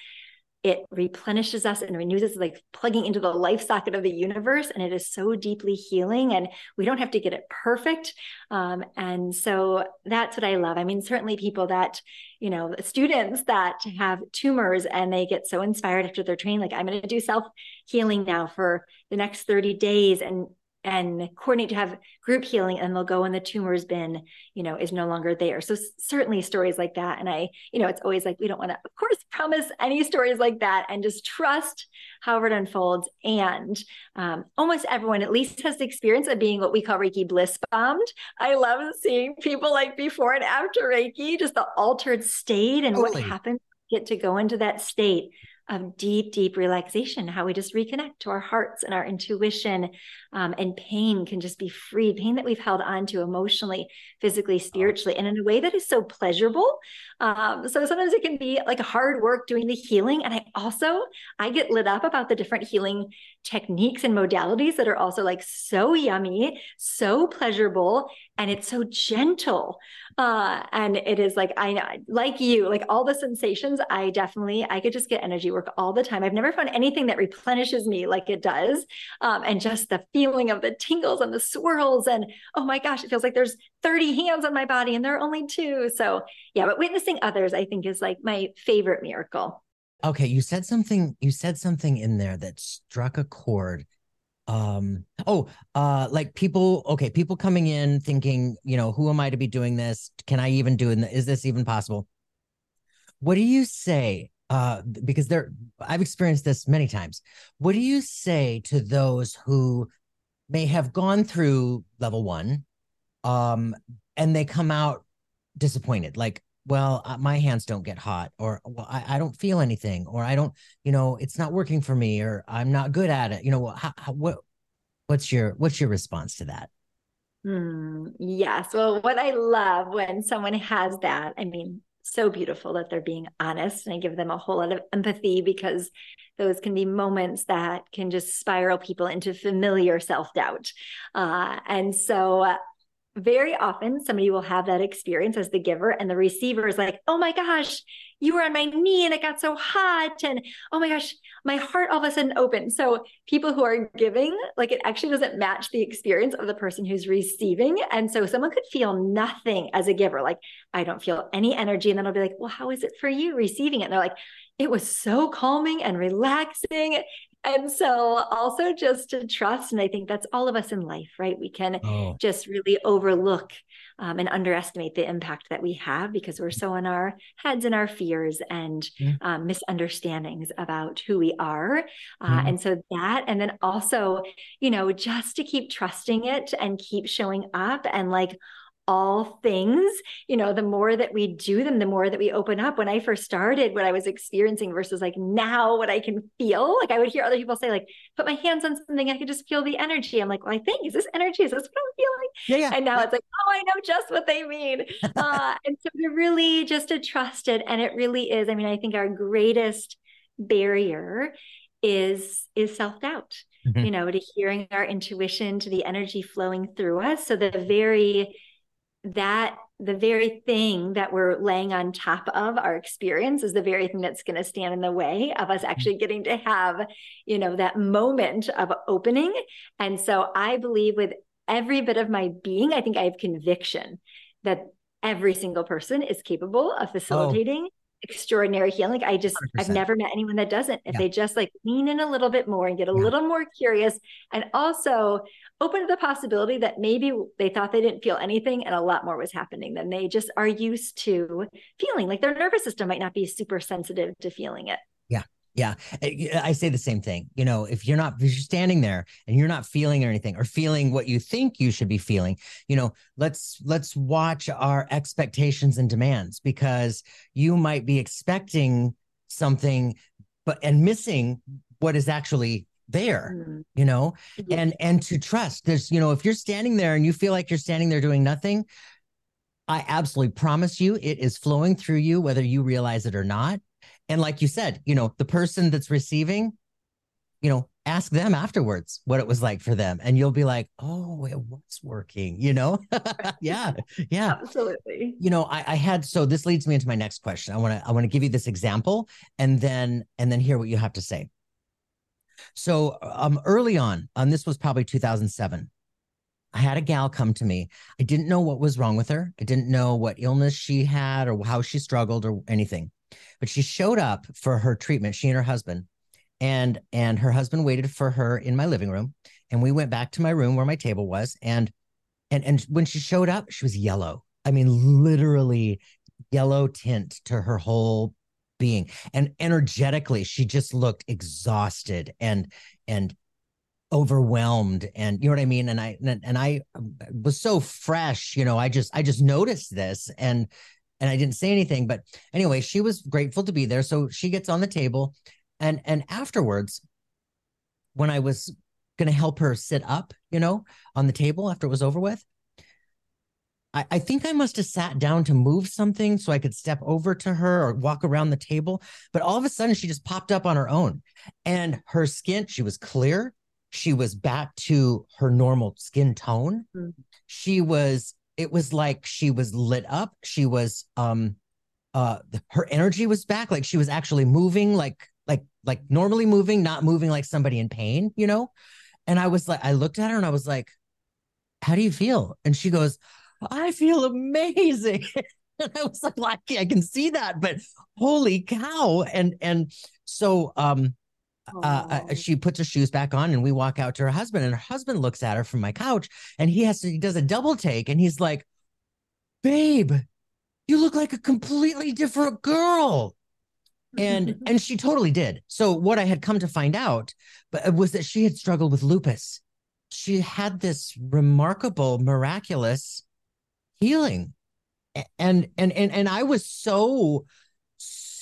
it replenishes us and renews us. Like plugging into the life socket of the universe and it is so deeply healing and we don't have to get it perfect. Um, and so that's what i love. I mean certainly people that you know students that have tumors and they get so inspired after their training like i'm going to do self healing now for the next 30 days and and coordinate to have group healing and they'll go and the tumor's been you know is no longer there so certainly stories like that and i you know it's always like we don't want to of course promise any stories like that and just trust however it unfolds and um, almost everyone at least has the experience of being what we call reiki bliss bombed i love seeing people like before and after reiki just the altered state and totally. what happens get to go into that state of deep, deep relaxation, how we just reconnect to our hearts and our intuition. Um, and pain can just be freed, pain that we've held on to emotionally, physically, spiritually, and in a way that is so pleasurable. Um, so sometimes it can be like hard work doing the healing. And I also, I get lit up about the different healing techniques and modalities that are also like so yummy, so pleasurable, and it's so gentle. Uh, and it is like I like you, like all the sensations. I definitely I could just get energy work all the time. I've never found anything that replenishes me like it does, um, and just the feeling of the tingles and the swirls, and oh my gosh, it feels like there's 30 hands on my body and there are only two. So yeah, but witnessing others, I think, is like my favorite miracle. Okay, you said something. You said something in there that struck a chord um oh uh like people okay people coming in thinking you know who am i to be doing this can i even do it is this even possible what do you say uh because there i've experienced this many times what do you say to those who may have gone through level 1 um and they come out disappointed like well uh, my hands don't get hot or well, I, I don't feel anything or i don't you know it's not working for me or i'm not good at it you know how, how, what what's your what's your response to that? Hmm, yes. Well what i love when someone has that i mean so beautiful that they're being honest and i give them a whole lot of empathy because those can be moments that can just spiral people into familiar self-doubt. Uh, and so very often somebody will have that experience as the giver and the receiver is like oh my gosh you were on my knee and it got so hot and oh my gosh my heart all of a sudden opened. So people who are giving like it actually doesn't match the experience of the person who's receiving. And so someone could feel nothing as a giver like i don't feel any energy. And then i'll be like well how is it for you receiving it? And they're like it was so calming and relaxing and so also just to trust and i think that's all of us in life right we can oh. just really overlook um, and underestimate the impact that we have because we're so in our heads and our fears and yeah. um, misunderstandings about who we are uh, mm-hmm. and so that and then also you know just to keep trusting it and keep showing up and like all things you know the more that we do them the more that we open up. When i first started what i was experiencing versus like now what i can feel like i would hear other people say like put my hands on something i could just feel the energy. I'm like well i think is this energy? Is this what i'm feeling? Yeah, yeah. and now it's like oh i know just what they mean. Uh, and so to really just to trust it and it really is i mean i think our greatest barrier is is self-doubt mm-hmm. you know to hearing our intuition to the energy flowing through us. So the very that the very thing that we're laying on top of our experience is the very thing that's going to stand in the way of us actually mm-hmm. getting to have you know that moment of opening and so i believe with every bit of my being i think i have conviction that every single person is capable of facilitating oh. Extraordinary healing. I just, i have never met anyone that doesn't. If yeah. they just like lean in a little bit more and get a yeah. little more curious and also open to the possibility that maybe they thought they didn't feel anything and a lot more was happening than they just are used to feeling. Like their nervous system might not be super sensitive to feeling it. Yeah, eh, eh, I say the same thing. You know, if you're not if you're standing there and you're not feeling or anything or feeling what you think you should be feeling, you know, let's let's watch our expectations and demands because you might be expecting something but and missing what is actually there mm-hmm. you know mm-hmm. and and to trust there's you know if you're standing there and you feel like you're standing there doing nothing i absolutely promise you it is flowing through you whether you realize it or not and like you said, you know, the person that's receiving, you know, ask them afterwards what it was like for them. And you'll be like, oh, it was working, you know? yeah. Yeah. Absolutely. You know, I, I had so this leads me into my next question. I want to I want to give you this example and then and then hear what you have to say. So um early on, and this was probably 2007. I had a gal come to me. I didn't know what was wrong with her. I didn't know what illness she had or how she struggled or anything. But she showed up for her treatment, she and her husband. And and her husband waited for her in my living room. And we went back to my room where my table was. And and and when she showed up, she was yellow. I mean, literally yellow tint to her whole being. And energetically, she just looked exhausted and and overwhelmed and you know what i mean and i and, and i was so fresh you know i just i just noticed this and and I didn't say anything. But anyway, she was grateful to be there. So she gets on the table. And and afterwards, when I was gonna help her sit up, you know, on the table after it was over with, I, I think I must have sat down to move something so I could step over to her or walk around the table. But all of a sudden she just popped up on her own. And her skin, she was clear. She was back to her normal skin tone. Mm-hmm. She was it was like she was lit up. She was um uh her energy was back. Like she was actually moving like like like normally moving, not moving like somebody in pain, you know? And I was like, I looked at her and I was like, How do you feel? And she goes, I feel amazing. and I was like, well, I can see that, but holy cow. And and so um uh, uh she puts her shoes back on and we walk out to her husband and her husband looks at her from my couch and he has to he does a double take and he's like babe you look like a completely different girl. And and she totally did. So what i had come to find out but was that she had struggled with lupus. She had this remarkable miraculous healing. And and and and i was so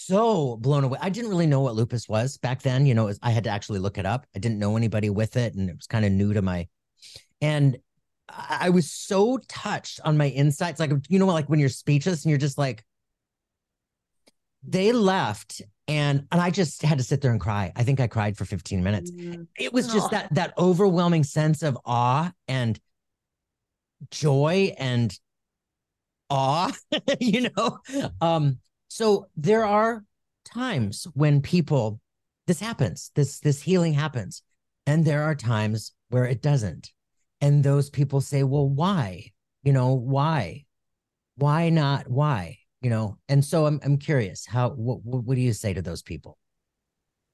so blown away. I didn't really know what lupus was back then. You know, was, I had to actually look it up. I didn't know anybody with it, and it was kind of new to my. And I was so touched on my insights, like you know, like when you're speechless and you're just like. They left, and and I just had to sit there and cry. I think I cried for 15 minutes. Mm. It was just that that overwhelming sense of awe and joy and awe, you know. Um, so there are times when people this happens, this this healing happens, and there are times where it doesn't. And those people say, "Well, why? You know, why? Why not? Why?" You know. And so I'm I'm curious, how what what do you say to those people?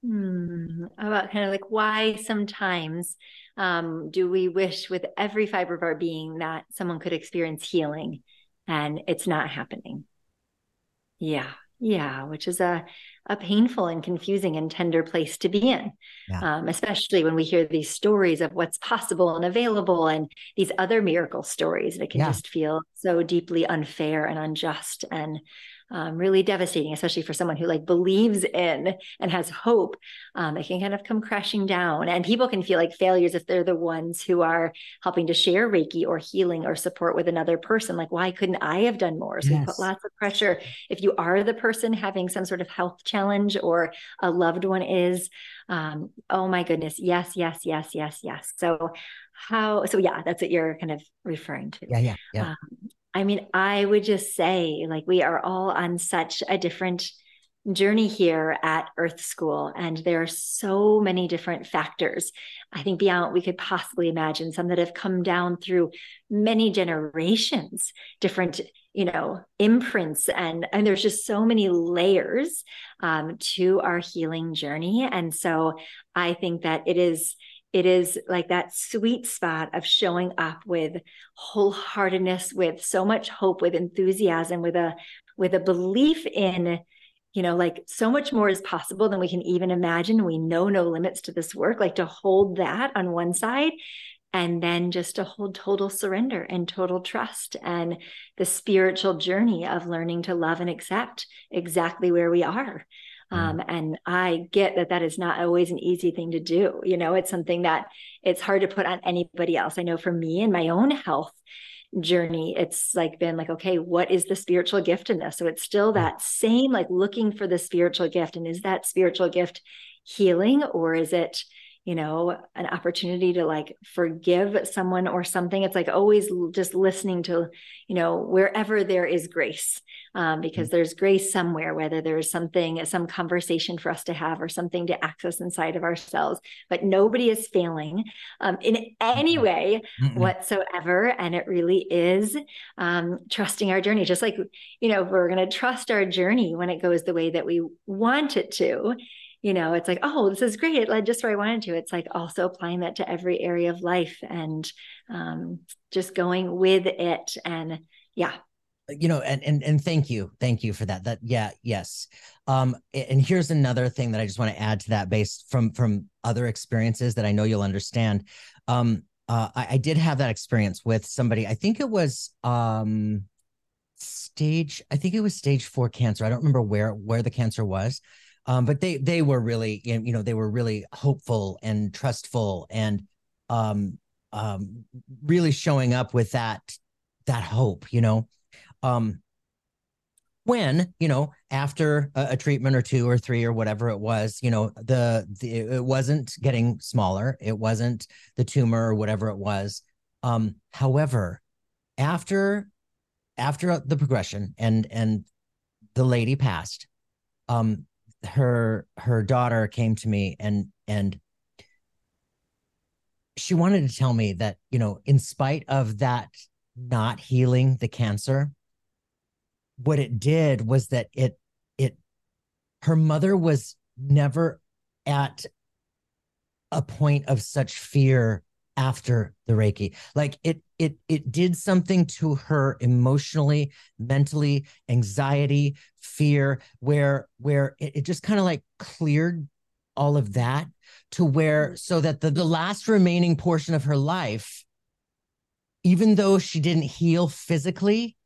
Hmm, about kind of like why sometimes um, do we wish with every fiber of our being that someone could experience healing and it's not happening? Yeah. Yeah. Which is a, a painful and confusing and tender place to be in, yeah. um, especially when we hear these stories of what's possible and available and these other miracle stories. It can yeah. just feel so deeply unfair and unjust and um, really devastating, especially for someone who like believes in and has hope. Um, it can kind of come crashing down, and people can feel like failures if they're the ones who are helping to share Reiki or healing or support with another person. Like, why couldn't I have done more? So yes. we put lots of pressure. If you are the person having some sort of health challenge or a loved one is, um, oh my goodness, yes, yes, yes, yes, yes. So how? So yeah, that's what you're kind of referring to. Yeah, yeah, yeah. Um, I mean, I would just say, like, we are all on such a different journey here at Earth School. And there are so many different factors, I think, beyond what we could possibly imagine, some that have come down through many generations, different you know imprints and and there's just so many layers um, to our healing journey and so i think that it is it is like that sweet spot of showing up with wholeheartedness with so much hope with enthusiasm with a with a belief in you know, like so much more is possible than we can even imagine. We know no limits to this work, like to hold that on one side and then just to hold total surrender and total trust and the spiritual journey of learning to love and accept exactly where we are. Mm. Um, and I get that that is not always an easy thing to do. You know, it's something that it's hard to put on anybody else. I know for me in my own health, journey it's like been like okay what is the spiritual gift in this so it's still that same like looking for the spiritual gift and is that spiritual gift healing or is it you know an opportunity to like forgive someone or something it's like always just listening to you know wherever there is grace um, because mm-hmm. there's grace somewhere whether there's something some conversation for us to have or something to access inside of ourselves but nobody is failing um, in any way mm-hmm. whatsoever and it really is um, trusting our journey just like you know we're going to trust our journey when it goes the way that we want it to you know, it's like, oh, this is great. It led just where I wanted to. It's like also applying that to every area of life and um, just going with it. And yeah. You know, and and and thank you, thank you for that. That yeah, yes. Um, and here's another thing that I just want to add to that, based from from other experiences that I know you'll understand. Um, uh, I, I did have that experience with somebody. I think it was um stage. I think it was stage four cancer. I don't remember where where the cancer was um, but they they were really you know they were really hopeful and trustful and um, um, really showing up with that that hope you know? Um, when you know after a, a, treatment or two or three or whatever it was you know the, the it wasn't getting smaller it wasn't the tumor or whatever it was. Um however after after the progression and and the lady passed um her her daughter came to me and and she wanted to tell me that you know in spite of that not healing the cancer what it did was that it it her mother was never at a point of such fear after the reiki. Like it it it did something to her emotionally mentally anxiety fear where where it, it just kind of like cleared all of that to where so that the, the last remaining portion of her life even though she didn't heal physically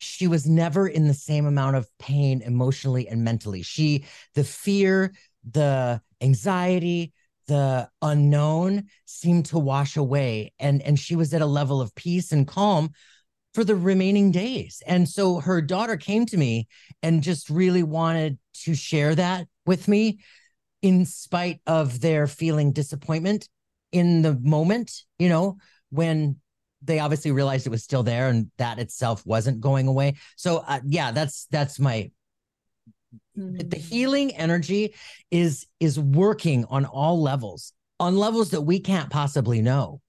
she was never in the same amount of pain emotionally and mentally. She the fear the anxiety the unknown seemed to wash away and and she was at a level of peace and calm for the remaining days. And so her daughter came to me and just really wanted to share that with me in spite of their feeling disappointment in the moment you know when they obviously realized it was still there and that itself wasn't going away. So uh, yeah that's that's my Mm-hmm. The healing energy is is working on all levels, on levels that we can't possibly know.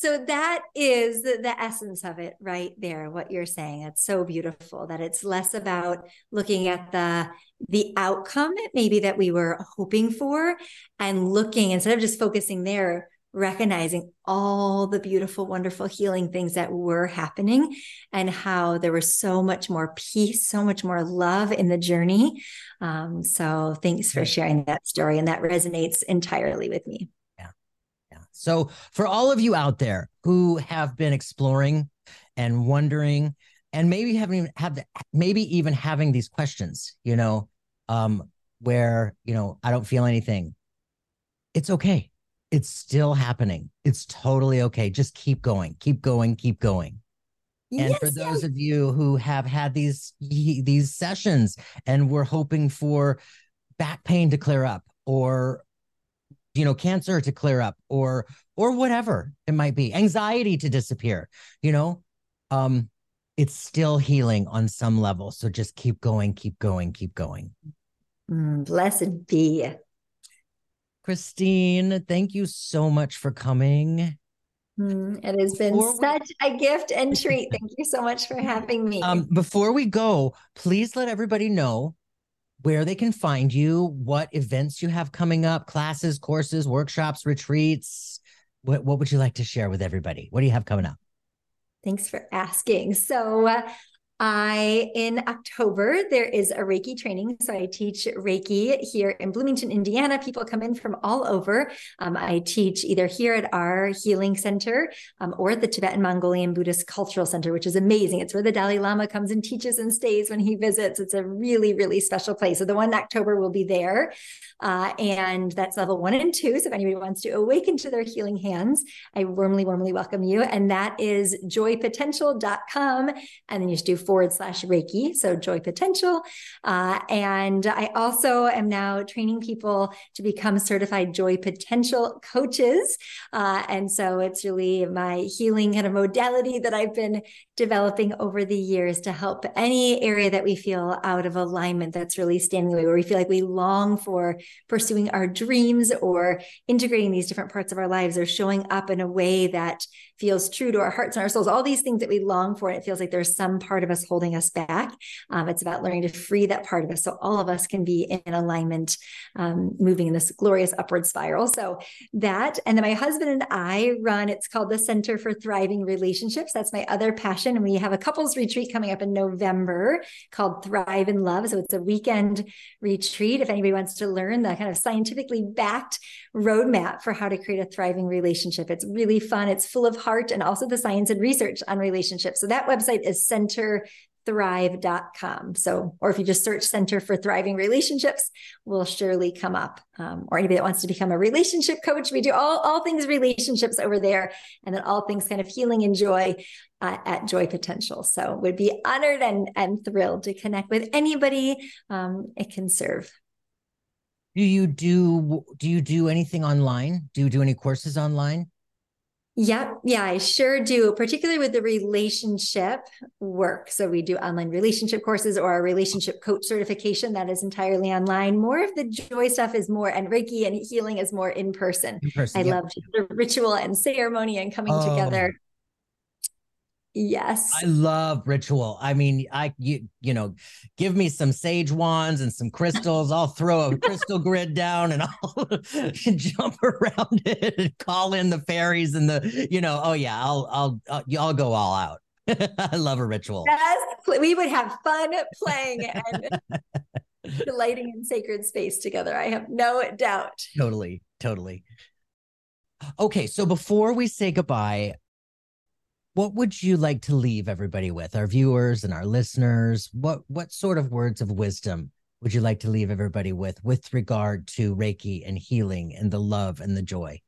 So that is the, the, essence of it right there, what you're saying. It's so beautiful that it's less about looking at the the outcome maybe that we were hoping for and looking instead of just focusing there, recognizing all the beautiful, wonderful healing things that were happening and how there was so much more peace, so much more love in the journey. Um, so thanks for sharing that story. And that resonates entirely with me. Yeah. Yeah. So for all of you out there who have been exploring and wondering, and maybe having even have maybe even having these questions, you know, um, where, you know, I don't feel anything. It's okay it's still happening. It's totally okay. Just keep going, keep going, keep going. And yes, for those yes. of you who have had these these sessions and we're hoping for back pain to clear up or you know cancer to clear up or or whatever it might be anxiety to disappear you know um it's still healing on some level so just keep going keep going keep going Mm, blessed be. Christine, thank you so much for coming. Mm, it has been before such we... a gift and treat. Thank you so much for having me. Um, before we go, please let everybody know where they can find you, what events you have coming up, classes, courses, workshops, retreats. What, what would you like to share with everybody? What do you have coming up? Thanks for asking. So, uh, I in October there is a Reiki training. So I teach Reiki here in Bloomington, Indiana. People come in from all over. Um, I teach either here at our healing center um, or at the Tibetan Mongolian Buddhist Cultural Center, which is amazing. It's where the Dalai Lama comes and teaches and stays when he visits. It's a really, really special place. So the one in October will be there. Uh, and that's level one and two. So if anybody wants to awaken to their healing hands, I warmly, warmly welcome you. And that is joypotential.com. And then you just do forward slash Reiki. So joy potential. Uh, and I also am now training people to become certified joy potential coaches. Uh, and so it's really my healing kind of modality that I've been developing over the years to help any area that we feel out of alignment that's really standing away, where we feel like we long for pursuing our dreams or integrating these different parts of our lives or showing up in a way that feels true to our hearts and our souls, all these things that we long for. And it feels like there's some part of us holding us back. Um, it's about learning to free that part of us so all of us can be in alignment, um, moving in this glorious upward spiral. So that, and then my husband and I run, it's called the Center for Thriving Relationships. That's my other passion. And we have a couples retreat coming up in November called Thrive in Love. So it's a weekend retreat. If anybody wants to learn the kind of scientifically backed roadmap for how to create a thriving relationship, it's really fun. It's full of heart and also the science and research on relationships. So that website is center thrive.com. So, or if you just search Center for Thriving Relationships, will surely come up. Um, or anybody that wants to become a relationship coach, we do all, all things relationships over there, and then all things kind of healing and joy uh, at Joy Potential. So, would be honored and, and thrilled to connect with anybody um, it can serve. Do you do do you do anything online? Do you do any courses online? Yep. yeah, I sure do, particularly with the relationship work. So we do online relationship courses or a relationship coach certification that is entirely online. More of the joy stuff is more, and Reiki and healing is more in person. In person I yeah. love the ritual and ceremony and coming oh, together Yes. I love ritual. I mean, I you you know, give me some sage wands and some crystals. I'll throw a crystal grid down and I'll jump around it and call in the fairies and the you know, oh yeah, I'll I'll uh, I'll, I'll go all out. I love a ritual. Yes, we would have fun playing and delighting in sacred space together. I have no doubt. Totally, totally. Okay, so before we say goodbye, what would you like to leave everybody with? Our viewers and our listeners what what sort of words of wisdom would you like to leave everybody with with regard to reiki and healing and the love and the joy?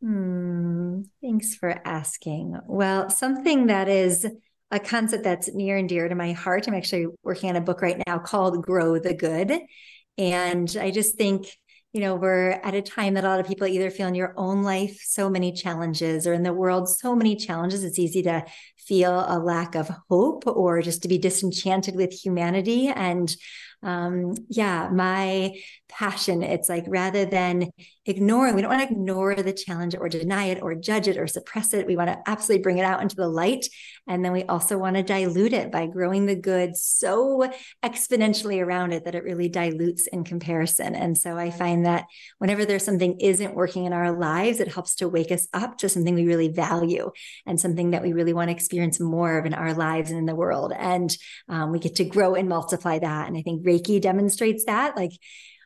Hmm, thanks for asking. Well something that is a concept that's near and dear to my heart. I'm actually working on a book right now called grow the good. And i just think you know, we're at a time that a lot of people either feel in your own life so many challenges or in the world so many challenges. It's easy to feel a lack of hope or just to be disenchanted with humanity. And um, yeah, my passion, it's like rather than ignoring, we don't want to ignore the challenge or deny it or judge it or suppress it. We want to absolutely bring it out into the light. And then we also want to dilute it by growing the good so exponentially around it that it really dilutes in comparison. And so I find that whenever there's something isn't working in our lives, it helps to wake us up to something we really value and something that we really want to experience more of in our lives and in the world. And um, we get to grow and multiply that. And I think Reiki demonstrates that. Like,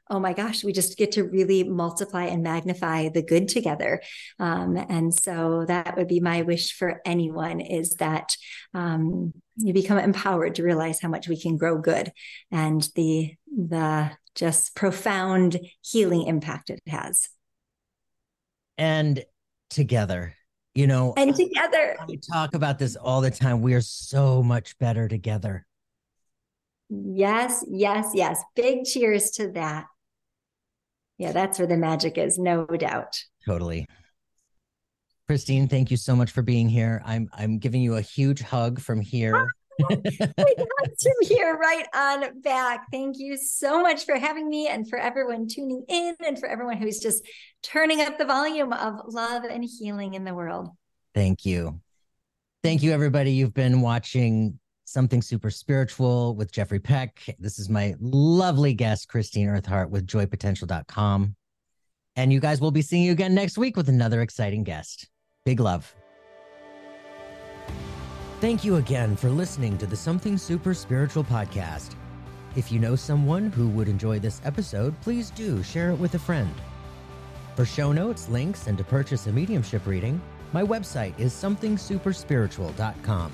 oh my gosh, we just get to really multiply and magnify the good together. Um, and so that would be my wish for anyone is that um, you become empowered to realize how much we can grow good and the the just profound healing impact it has. And together, you know, and together, we talk about this all the time. We are so much better together. Yes, yes, yes. Big cheers to that. Yeah, that's where the magic is, no doubt. Totally. Christine, thank you so much for being here. I'm I'm giving you a huge hug from here ah, we got to hear right on back. Thank you so much for having me and for everyone tuning in and for everyone who's just turning up the volume of love and healing in the world. Thank you. Thank you, everybody. You've been watching Something Super Spiritual with Jeffrey Peck. This is my lovely guest, Christine Everheart with joypotential.com. And you guys will be seeing you again next week with another exciting guest. Big love. Thank you again for listening to the Something Super Spiritual podcast. If you know someone who would enjoy this episode, please do share it with a friend. For show notes, links, and to purchase a mediumship reading, my website is somethingsuperspiritual.com.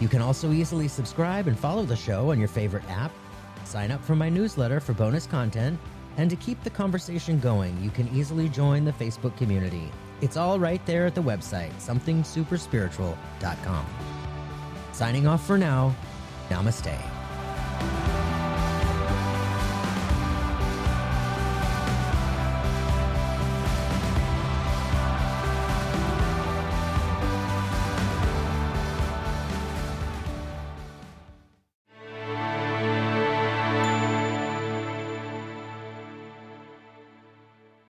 You can also easily subscribe and follow the show on your favorite app, sign up for my newsletter for bonus content, and to keep the conversation going, you can easily join the Facebook community. It's all right there at the website, somethingsuperspiritual.com. Signing off for now, namaste.